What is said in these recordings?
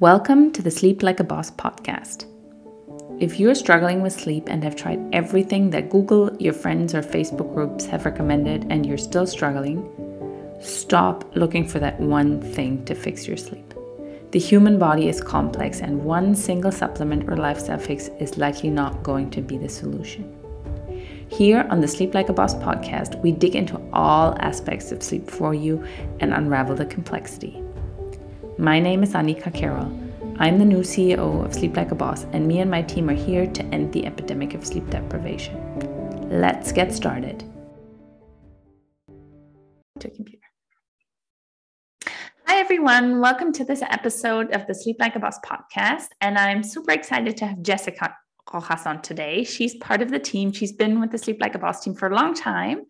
Welcome to the Sleep Like a Boss podcast. If you're struggling with sleep and have tried everything that Google, your friends, or Facebook groups have recommended and you're still struggling, stop looking for that one thing to fix your sleep. The human body is complex, and one single supplement or lifestyle fix is likely not going to be the solution. Here on the Sleep Like a Boss podcast, we dig into all aspects of sleep for you and unravel the complexity. My name is Annika Carroll. I'm the new CEO of Sleep Like a Boss, and me and my team are here to end the epidemic of sleep deprivation. Let's get started. To computer. Hi, everyone. Welcome to this episode of the Sleep Like a Boss podcast. And I'm super excited to have Jessica Rojas on today. She's part of the team. She's been with the Sleep Like a Boss team for a long time.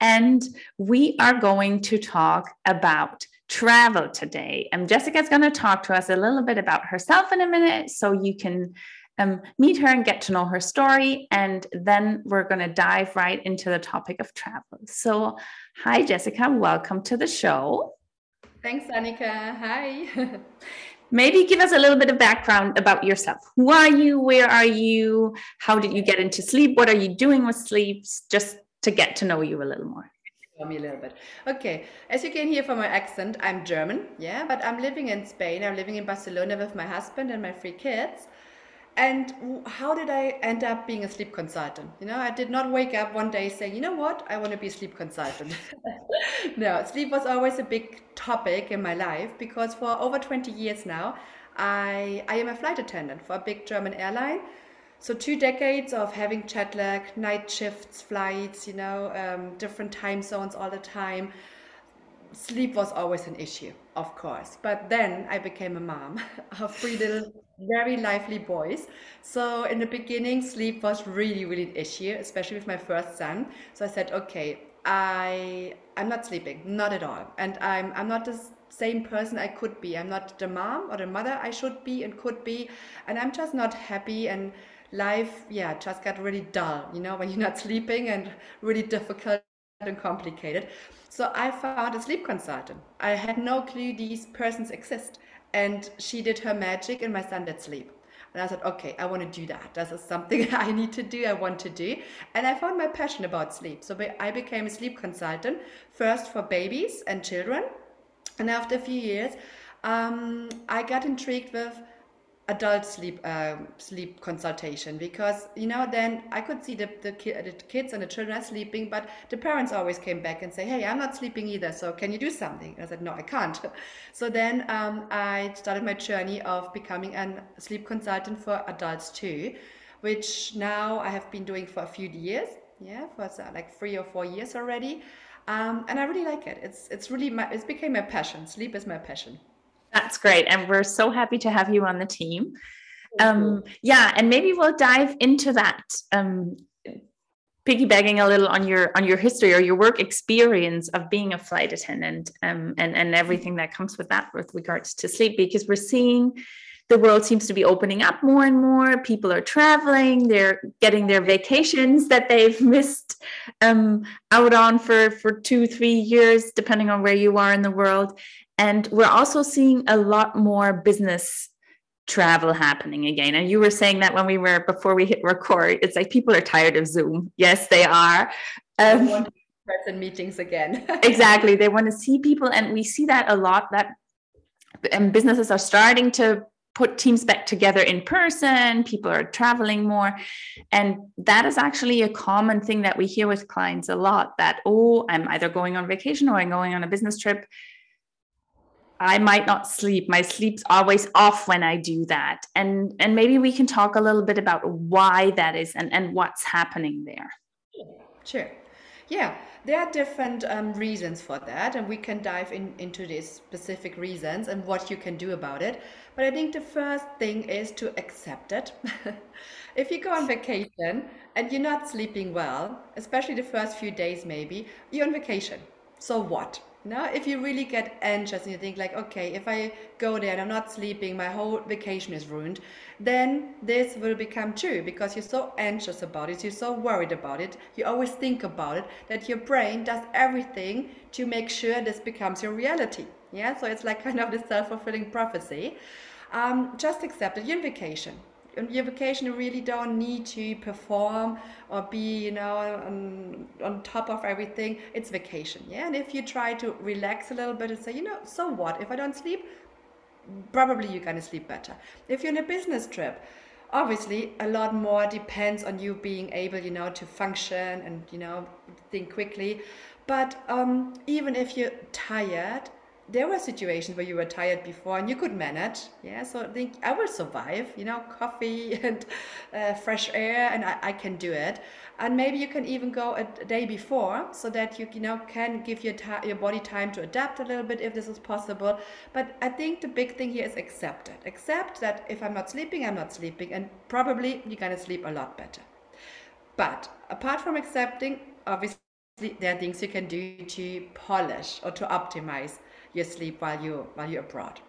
And we are going to talk about travel today. And Jessica's going to talk to us a little bit about herself in a minute so you can um, meet her and get to know her story. And then we're going to dive right into the topic of travel. So, hi, Jessica. Welcome to the show. Thanks, Annika. Hi. Maybe give us a little bit of background about yourself. Who are you? Where are you? How did you get into sleep? What are you doing with sleep? Just to get to know you a little more me a little bit. Okay, as you can hear from my accent, I'm German, yeah, but I'm living in Spain. I'm living in Barcelona with my husband and my three kids. And how did I end up being a sleep consultant? You know, I did not wake up one day saying, you know what, I want to be a sleep consultant. no, sleep was always a big topic in my life because for over 20 years now, I, I am a flight attendant for a big German airline so two decades of having jet lag, night shifts, flights, you know, um, different time zones all the time. Sleep was always an issue, of course. But then I became a mom of three little, very lively boys. So in the beginning, sleep was really, really an issue, especially with my first son. So I said, okay, I I'm not sleeping, not at all, and I'm I'm not the same person I could be. I'm not the mom or the mother I should be and could be, and I'm just not happy and life, yeah, just got really dull, you know, when you're not sleeping and really difficult and complicated. So I found a sleep consultant. I had no clue these persons exist. And she did her magic and my son did sleep. And I said, okay, I want to do that. This is something I need to do, I want to do. And I found my passion about sleep. So I became a sleep consultant, first for babies and children. And after a few years, um, I got intrigued with adult sleep um, sleep consultation because you know then I could see the, the, ki- the, kids and the children are sleeping but the parents always came back and say hey I'm not sleeping either so can you do something? I said no I can't. So then um, I started my journey of becoming a sleep consultant for adults too which now I have been doing for a few years yeah for like three or four years already um, and I really like it. It's it's really my it's became my passion. Sleep is my passion that's great. And we're so happy to have you on the team. Um, yeah, and maybe we'll dive into that. Um, piggybacking a little on your on your history or your work experience of being a flight attendant um, and and everything that comes with that with regards to sleep because we're seeing the world seems to be opening up more and more people are traveling they're getting their vacations that they've missed um, out on for for two three years depending on where you are in the world and we're also seeing a lot more business travel happening again. And you were saying that when we were before we hit record, it's like people are tired of Zoom. Yes, they are. Um, person meetings again. exactly. They want to see people, and we see that a lot. That um, businesses are starting to put teams back together in person. People are traveling more, and that is actually a common thing that we hear with clients a lot. That oh, I'm either going on vacation or I'm going on a business trip I might not sleep. My sleep's always off when I do that. And and maybe we can talk a little bit about why that is and, and what's happening there. Sure. Yeah, there are different um, reasons for that, and we can dive in, into these specific reasons and what you can do about it. But I think the first thing is to accept it. if you go on vacation and you're not sleeping well, especially the first few days, maybe, you're on vacation. So what? Now, if you really get anxious and you think like, okay, if I go there and I'm not sleeping, my whole vacation is ruined, then this will become true because you're so anxious about it, you're so worried about it, you always think about it, that your brain does everything to make sure this becomes your reality. Yeah, so it's like kind of the self-fulfilling prophecy. um, just accept it. You're on vacation. On your vacation, you really don't need to perform or be, you know, on, on top of everything. It's vacation, yeah. And if you try to relax a little bit and say, you know, so what? If I don't sleep, probably you're gonna sleep better. If you're on a business trip, obviously a lot more depends on you being able, you know, to function and you know think quickly. But um, even if you're tired, there were situations where you were tired before and you could manage. Yeah, so I think I will survive. You know, coffee and uh, fresh air, and I, I can do it. And maybe you can even go a, day before, so that you you know can give your your body time to adapt a little bit if this is possible. But I think the big thing here is accept it. Accept that if I'm not sleeping, I'm not sleeping, and probably you're gonna sleep a lot better. But apart from accepting, obviously there are things you can do to polish or to optimize your sleep while you while you're abroad.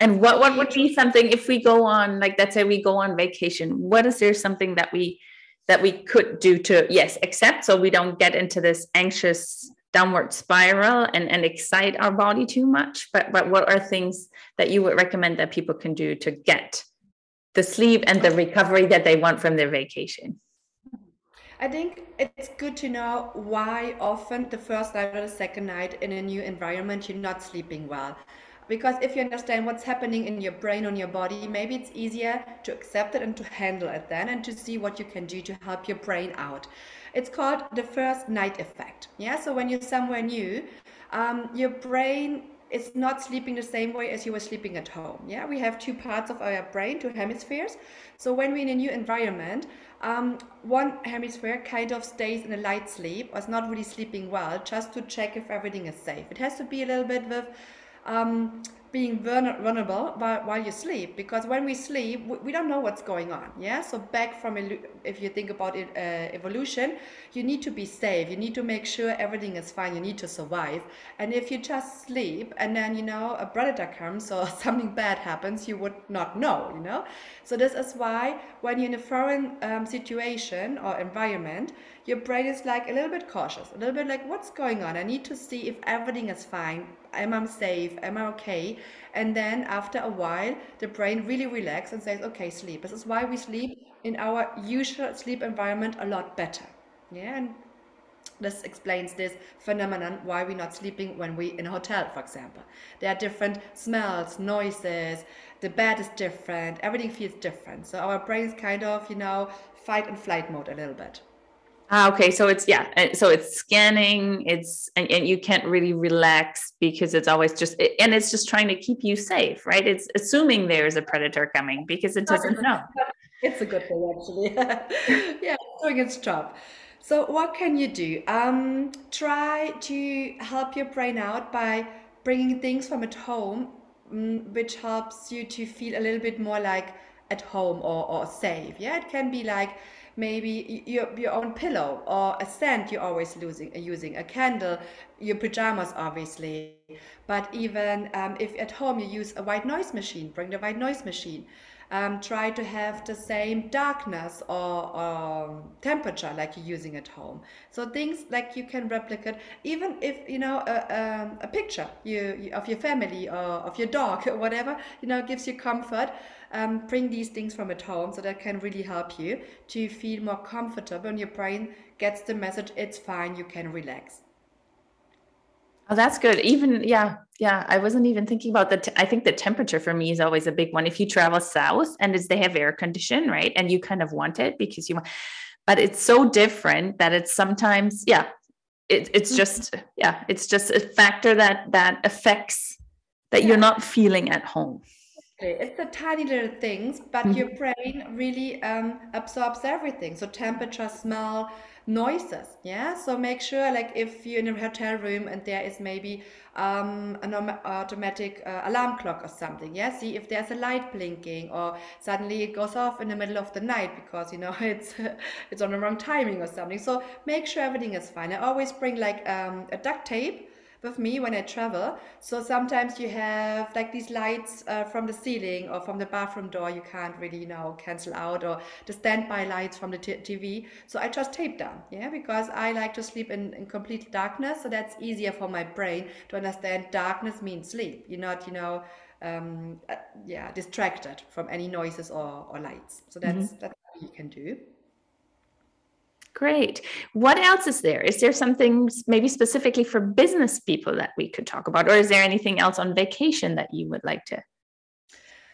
And what what would be something if we go on like let's say we go on vacation? What is there something that we that we could do to yes accept so we don't get into this anxious downward spiral and and excite our body too much? But but what are things that you would recommend that people can do to get the sleep and the recovery that they want from their vacation? I think it's good to know why often the first night or the second night in a new environment you're not sleeping well. Because if you understand what's happening in your brain or your body, maybe it's easier to accept it and to handle it then and to see what you can do to help your brain out. It's called the first night effect. Yeah, so when you're somewhere new, um, your brain is not sleeping the same way as you were sleeping at home. Yeah, we have two parts of our brain, two hemispheres. So when we're in a new environment, um, one hemisphere kind of stays in a light sleep or is not really sleeping well just to check if everything is safe. It has to be a little bit with um, being vulnerable while, you sleep because when we sleep we, don't know what's going on yeah? So back from if you think about it, uh, evolution you need to be safe. You need to make sure everything is fine. You need to survive. And if you just sleep and then you know a predator comes or something bad happens you would not know you know? So this is why when you're in a foreign um, situation or environment your brain is like a little bit cautious a little bit like what's going on? I need to see if everything is fine. Am I safe? Am I okay? And then after a while, the brain really relaxes and says, okay, sleep. This is why we sleep in our usual sleep environment a lot better. Yeah, and this explains this phenomenon why we're not sleeping when we in a hotel, for example. There are different smells, noises, the bed is different, everything feels different. So our brain's kind of, you know, fight and flight mode a little bit. Ah, okay. So it's yeah. So it's scanning. It's and, and you can't really relax because it's always just and it's just trying to keep you safe, right? It's assuming there's a predator coming because it doesn't know. It's a good thing actually. yeah, doing its job. So what can you do? Um, try to help your brain out by bringing things from at home, mm, which helps you to feel a little bit more like at home or, or safe. Yeah, it can be like maybe your, your own pillow or a scent you're always losing, using, a candle, your pajamas, obviously. But even um, if at home you use a white noise machine, bring the white noise machine. Um, try to have the same darkness or, or, temperature like you're using at home. So things like you can replicate, even if you know a, a, a picture you, you, of your family or of your dog or whatever, you know, gives you comfort um, bring these things from at home so that can really help you to feel more comfortable and your brain gets the message it's fine you can relax Oh, that's good. Even yeah, yeah. I wasn't even thinking about that. I think the temperature for me is always a big one. If you travel south and as they have air condition, right, and you kind of want it because you want, but it's so different that it's sometimes yeah, it, it's mm-hmm. just yeah, it's just a factor that that affects that yeah. you're not feeling at home. It's the tiny little things, but mm-hmm. your brain really um, absorbs everything. So temperature, smell, noises. Yeah. So make sure, like, if you're in a hotel room and there is maybe um, an automatic uh, alarm clock or something. Yeah. See if there's a light blinking or suddenly it goes off in the middle of the night because you know it's it's on the wrong timing or something. So make sure everything is fine. I always bring like um, a duct tape with me when I travel. So sometimes you have like these lights uh, from the ceiling or from the bathroom door you can't really, you know, cancel out or the standby lights from the TV. So I just tape them, yeah, because I like to sleep in, in complete darkness. So that's easier for my brain to understand darkness means sleep. You're not, you know, um, uh, yeah distracted from any noises or, or lights so that's mm-hmm. that's what you can do Great. What else is there? Is there something maybe specifically for business people that we could talk about? Or is there anything else on vacation that you would like to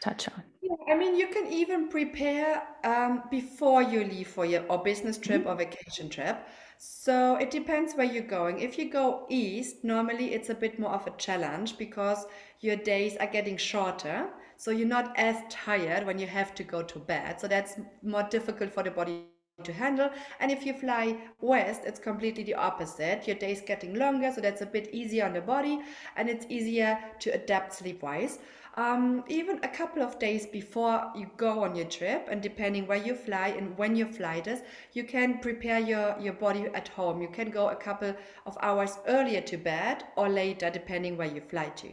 touch on? Yeah, I mean, you can even prepare um, before you leave for your or business trip mm-hmm. or vacation trip. So it depends where you're going. If you go east, normally it's a bit more of a challenge because your days are getting shorter. So you're not as tired when you have to go to bed. So that's more difficult for the body to handle. And if you fly west, it's completely the opposite. Your day's getting longer, so that's a bit easier on the body and it's easier to adapt sleep wise. Um, even a couple of days before you go on your trip, and depending where you fly and when your flight is, you can prepare your, your body at home. You can go a couple of hours earlier to bed or later, depending where you fly to.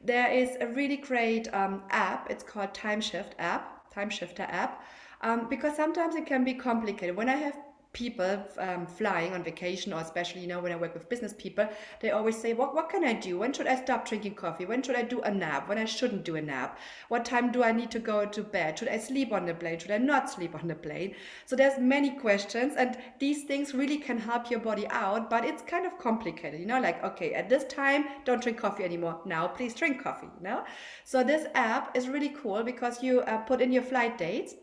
There is a really great um, app, it's called Timeshift app, Timeshifter app um, because sometimes it can be complicated. When I have people um, flying on vacation or especially you know when i work with business people they always say what, what can i do? When should i stop drinking coffee? When should i do a nap? When i shouldn't do a nap? What time do i need to go to bed? Should i sleep on the plane? Should i not sleep on the plane? So there's many questions and these things really can help your body out but it's kind of complicated you know like okay at this time don't drink coffee anymore. Now please drink coffee you know? So this app is really cool because you uh, put in your flight dates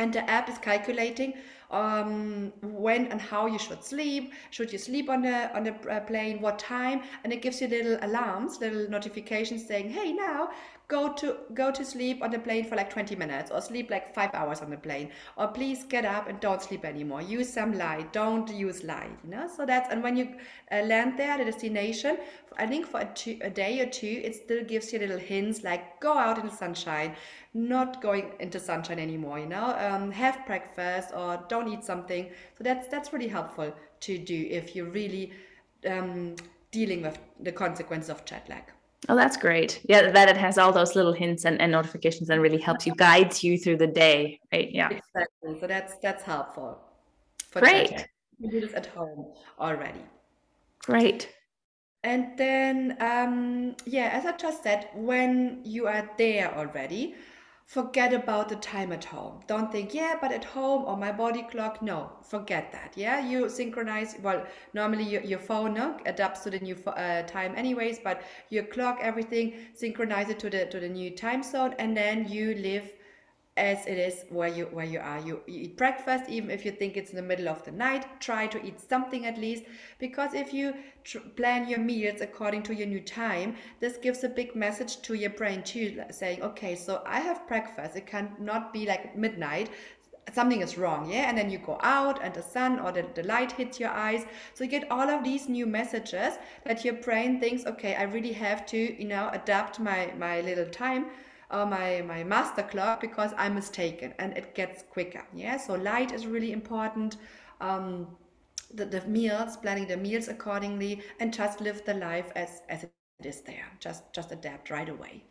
and the app is calculating um, when and how you should sleep. Should you sleep on the on the uh, plane? What time? And it gives you little alarms, little notifications saying, "Hey, now go to go to sleep on the plane for like 20 minutes, or sleep like five hours on the plane, or please get up and don't sleep anymore. Use some light. Don't use light. You know. So that's and when you uh, land there, the destination, I think for a, two, a day or two, it still gives you little hints like go out in the sunshine, not going into sunshine anymore. You know, um, have breakfast or don't eat something. So that's that's really helpful to do if you're really um, dealing with the consequences of jet lag. Oh, that's great. Yeah, that it has all those little hints and, and notifications and really helps you, guides you through the day. Right. Yeah. Exactly. So that's that's helpful. great. You do this at home already. Great. And then, um, yeah, as I just said, when you are there already, forget about the time at home. Don't think, yeah, but at home or my body clock. No, forget that. Yeah, you synchronize. Well, normally your, your phone no, adapts to the new uh, time anyways, but your clock, everything, synchronize it to the to the new time zone, and then you live as it is where you where you are. You, you, eat breakfast even if you think it's in the middle of the night try to eat something at least because if you plan your meals according to your new time this gives a big message to your brain too saying okay so i have breakfast. It cannot be like midnight. Something is wrong yeah? And then you go out and the sun or the, the light hits your eyes. So you get all of these new messages that your brain thinks okay i really have to you know adapt my my little time uh, my my master clock because I'm mistaken and it gets quicker. Yeah, so light is really important. Um, the, the meals, planning the meals accordingly, and just live the life as as it is there. Just just adapt right away.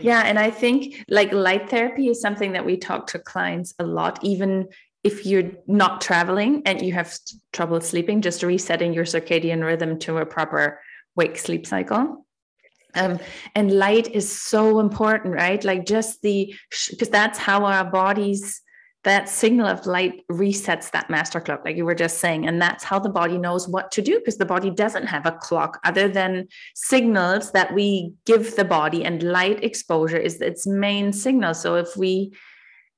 Yeah, and I think like light therapy is something that we talk to clients a lot, even if you're not traveling and you have trouble sleeping, just resetting your circadian rhythm to a proper wake sleep cycle um, and light is so important right? Like just the because that's how our bodies that signal of light resets that master clock like you were just saying. And that's how the body knows what to do because the body doesn't have a clock other than signals that we give the body. And light exposure is its main signal. So if we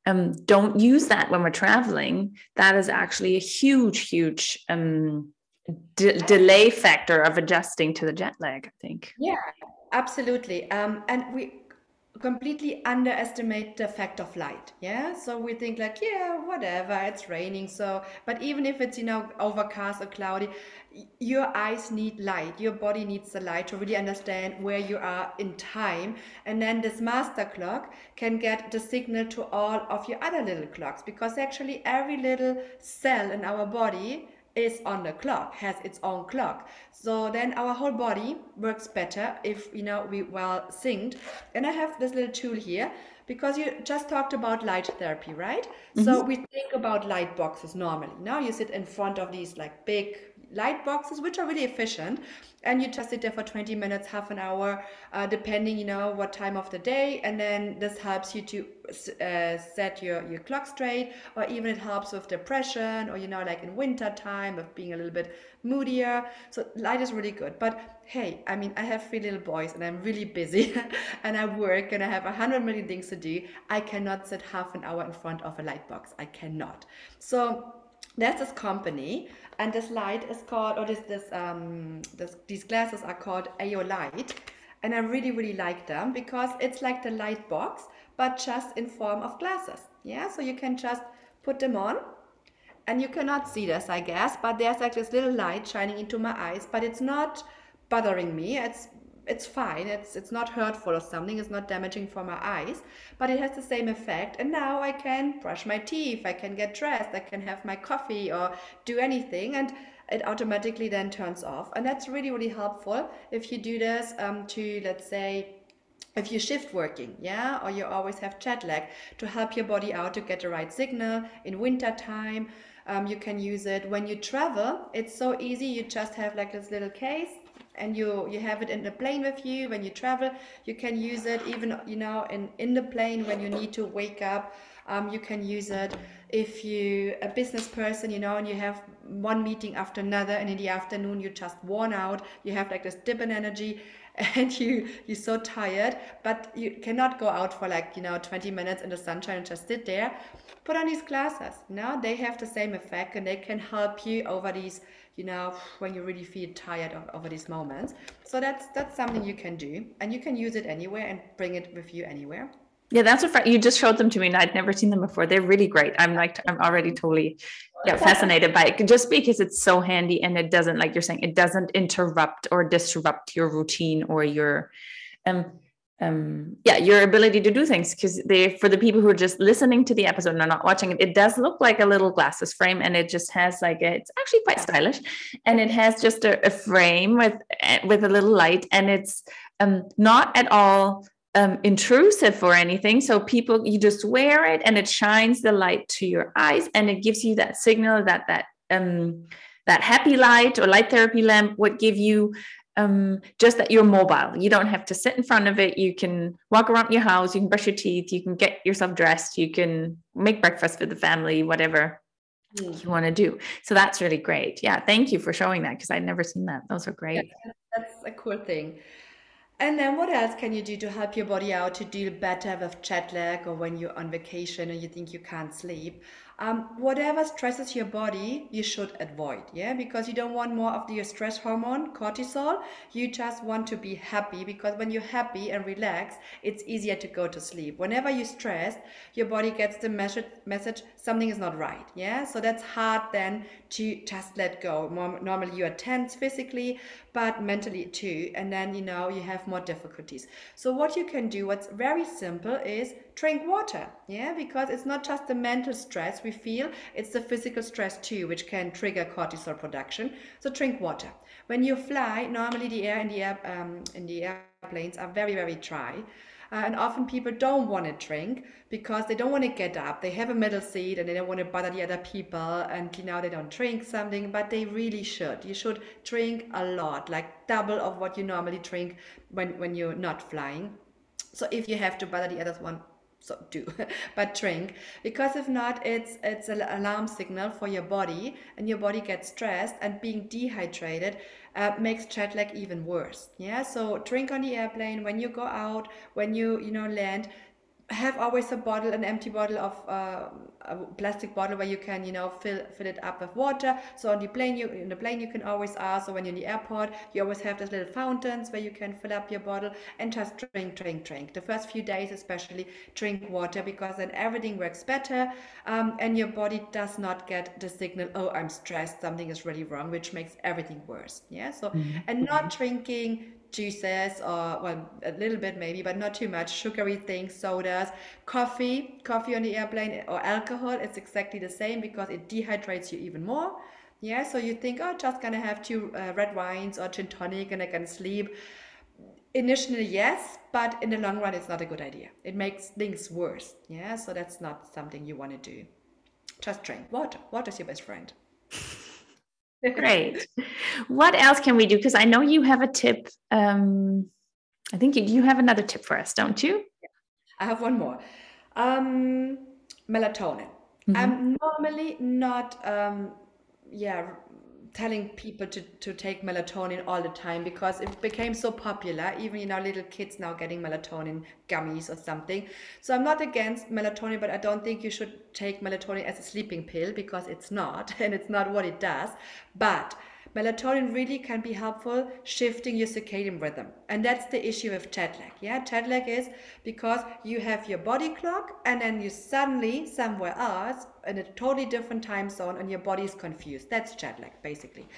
um, don't use that when we're traveling that is actually a huge huge um, de- delay factor of adjusting to the jet lag i think. Yeah Absolutely. Um, and we completely underestimate the effect of light. Yeah. So we think like, yeah, whatever, it's raining. So, but even if it's, you know, overcast or cloudy, your eyes need light. Your body needs the light to really understand where you are in time. And then this master clock can get the signal to all of your other little clocks because actually every little cell in our body is on the clock, has its own clock. So then our whole body works better if you know we well synced. And I have this little tool here because you just talked about light therapy, right? Mm-hmm. So we think about light boxes normally. Now you sit in front of these like big light boxes which are really efficient and you just sit there for 20 minutes half an hour uh, depending you know what time of the day and then this helps you to uh, set your your clock straight or even it helps with depression or you know like in winter time of being a little bit moodier. So light is really good. But hey i mean i have three little boys and i'm really busy and i work and i have a hundred million things to do. I cannot sit half an hour in front of a light box. I cannot. So that's this company and this light is called or this this um this, these glasses are called light. And I really really like them because it's like the light box but just in form of glasses. Yeah so you can just put them on. And you cannot see this I guess but there's like this little light shining into my eyes but it's not bothering me. It's it's fine it's it's not hurtful or something it's not damaging for my eyes but it has the same effect. And now i can brush my teeth i can get dressed i can have my coffee or do anything and it automatically then turns off. And that's really really helpful if you do this um, to let's say if you shift working yeah or you always have jet lag to help your body out to get the right signal in winter time. Um, you can use it. When you travel it's so easy you just have like this little case and you you have it in the plane with you when you travel. You can use it even you know in in the plane when you need to wake up. Um, you can use it if you a business person you know and you have one meeting after another and in the afternoon you're just worn out you have like this dip in energy and you you're so tired but you cannot go out for like you know 20 minutes in the sunshine and just sit there. Put on these glasses. You they have the same effect and they can help you over these you know when you really feel tired of, over these moments. So that's that's something you can do and you can use it anywhere and bring it with you anywhere. Yeah that's a fr- you just showed them to me and i'd never seen them before. They're really great. I'm like i'm already totally yeah fascinated by it just because it's so handy and it doesn't like you're saying it doesn't interrupt or disrupt your routine or your um um yeah your ability to do things because they for the people who are just listening to the episode and are not watching it it does look like a little glasses frame and it just has like a, it's actually quite stylish and it has just a, a frame with eh, with a little light and it's um not at all um, intrusive or anything. So people, you just wear it and it shines the light to your eyes and it gives you that signal that that um, that happy light or light therapy lamp would give you um, just that you're mobile. You don't have to sit in front of it. You can walk around your house. You can brush your teeth. You can get yourself dressed. You can make breakfast for the family, whatever mm. you want to do. So that's really great. Yeah, thank you for showing that because I'd never seen that. Those are great. Yeah, that's a cool thing. And then what else can you do to help your body out to deal better with jet lag or when you're on vacation and you think you can't sleep? Um, whatever stresses your body you should avoid yeah? Because you don't want more of the stress hormone cortisol. You just want to be happy because when you're happy and relaxed it's easier to go to sleep. Whenever you're stressed your body gets the message message something is not right yeah? So that's hard then to just let go. Normally you are tense physically but mentally too and then you know you have more difficulties. So what you can do what's very simple is drink water yeah? Because it's not just the mental stress we feel it's the physical stress too which can trigger cortisol production. So drink water. When you fly normally the air in the air um, in the airplanes are very very dry uh, and often people don't want to drink because they don't want to get up. They have a middle seat and they don't want to bother the other people and you know they don't drink something but they really should. You should drink a lot like double of what you normally drink when when you're not flying. So if you have to bother the others one so do but drink. Because if not it's it's an alarm signal for your body and your body gets stressed and being dehydrated uh, makes jet lag even worse. Yeah so drink on the airplane when you go out when you you know land have always a bottle, an empty bottle of uh, a plastic bottle where you can, you know, fill fill it up with water. So on the plane, you in the plane you can always ask. So when you're in the airport, you always have those little fountains where you can fill up your bottle and just drink, drink, drink. The first few days, especially, drink water because then everything works better, um, and your body does not get the signal, oh, I'm stressed, something is really wrong, which makes everything worse. Yeah. So mm-hmm. and not drinking juices or well a little bit maybe but not too much. Sugary things sodas coffee coffee on the airplane or alcohol it's exactly the same because it dehydrates you even more. Yeah so you think oh just gonna have two uh, red wines or gin tonic and i can sleep. Initially yes but in the long run it's not a good idea. It makes things worse. Yeah so that's not something you want to do. Just drink water. Water is your best friend Great. What else can we do? Because I know you have a tip. Um, I think you, you have another tip for us, don't you? I have one more. Um, melatonin. Mm-hmm. I'm normally not, um, yeah, telling people to, to take melatonin all the time because it became so popular even you know little kids now getting melatonin gummies or something. So i'm not against melatonin but i don't think you should take melatonin as a sleeping pill because it's not and it's not what it does. But melatonin really can be helpful shifting your circadian rhythm. And that's the issue with jet lag. Yeah, jet lag is because you have your body clock and then you suddenly somewhere else in a totally different time zone and your body is confused. That's jet lag basically.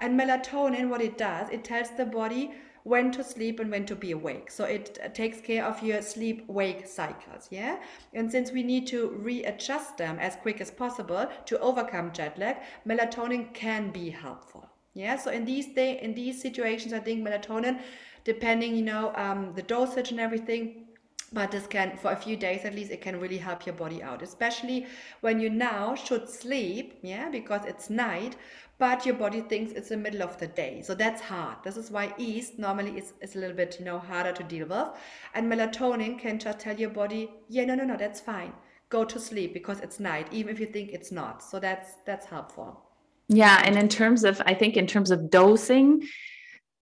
And melatonin, what it does, it tells the body when to sleep and when to be awake. So it uh, takes care of your sleep wake cycles. Yeah. And since we need to readjust them as quick as possible to overcome jet lag, melatonin can be helpful. Yeah, so in these day in these situations, I think melatonin, depending, you know, um, the dosage and everything, but this can for a few days at least it can really help your body out especially when you now should sleep yeah because it's night but your body thinks it's the middle of the day. So that's hard. This is why east normally is, is a little bit you know harder to deal with. And melatonin can just tell your body yeah no no no that's fine. Go to sleep because it's night even if you think it's not. So that's that's helpful yeah. And in terms of, I think in terms of dosing,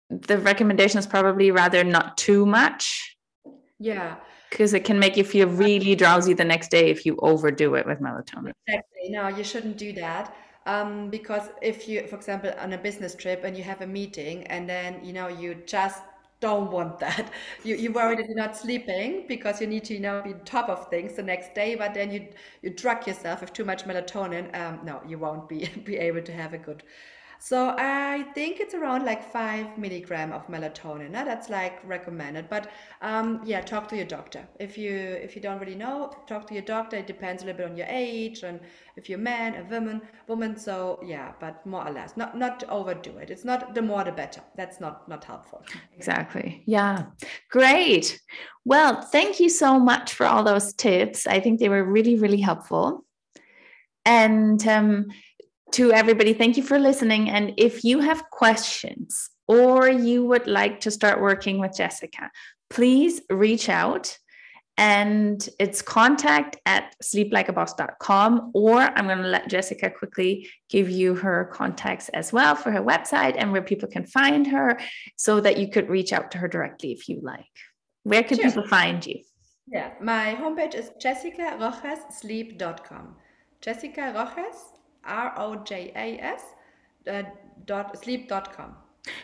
the recommendation is probably rather not too much. Yeah. Because it can make you feel really drowsy the next day if you overdo it with melatonin. Exactly. No, you shouldn't do that. Um, because if you, for example, on a business trip and you have a meeting and then, you know, you just don't want that. You you worry that you're not sleeping because you need to you know be top of things the next day, but then you you drug yourself with too much melatonin. Um, no, you won't be be able to have a good so I think it's around like five milligram of melatonin. Now that's like recommended. But um, yeah, talk to your doctor. If you if you don't really know, talk to your doctor. It depends a little bit on your age and if you're a man, a woman, woman. So yeah, but more or less, not not overdo it. It's not the more the better. That's not not helpful. Exactly. Yeah. Great. Well, thank you so much for all those tips. I think they were really really helpful. And um, to everybody, thank you for listening. And if you have questions or you would like to start working with Jessica, please reach out. And it's contact at sleeplikeaboss.com, or I'm going to let Jessica quickly give you her contacts as well for her website and where people can find her so that you could reach out to her directly if you like. Where can sure. people find you? Yeah, my homepage is jessicarojasleep.com. Jessica Rojas, R O J A S uh, dot sleep.com.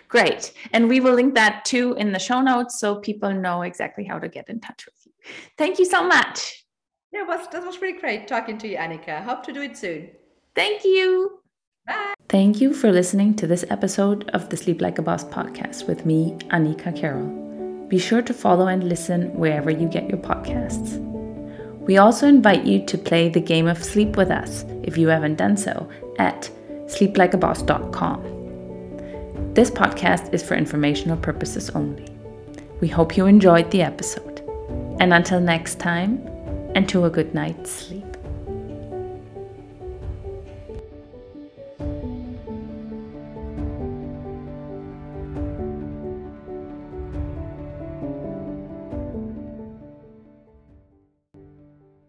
Great. And we will link that too in the show notes so people know exactly how to get in touch with you. Thank you so much. Yeah, was, that was really great talking to you, Annika. Hope to do it soon. Thank you. Bye. Thank you for listening to this episode of the Sleep Like a Boss podcast with me, Annika Carroll. Be sure to follow and listen wherever you get your podcasts. We also invite you to play the game of sleep with us if you haven't done so at sleeplikeaboss.com. This podcast is for informational purposes only. We hope you enjoyed the episode. And until next time, and to a good night's sleep.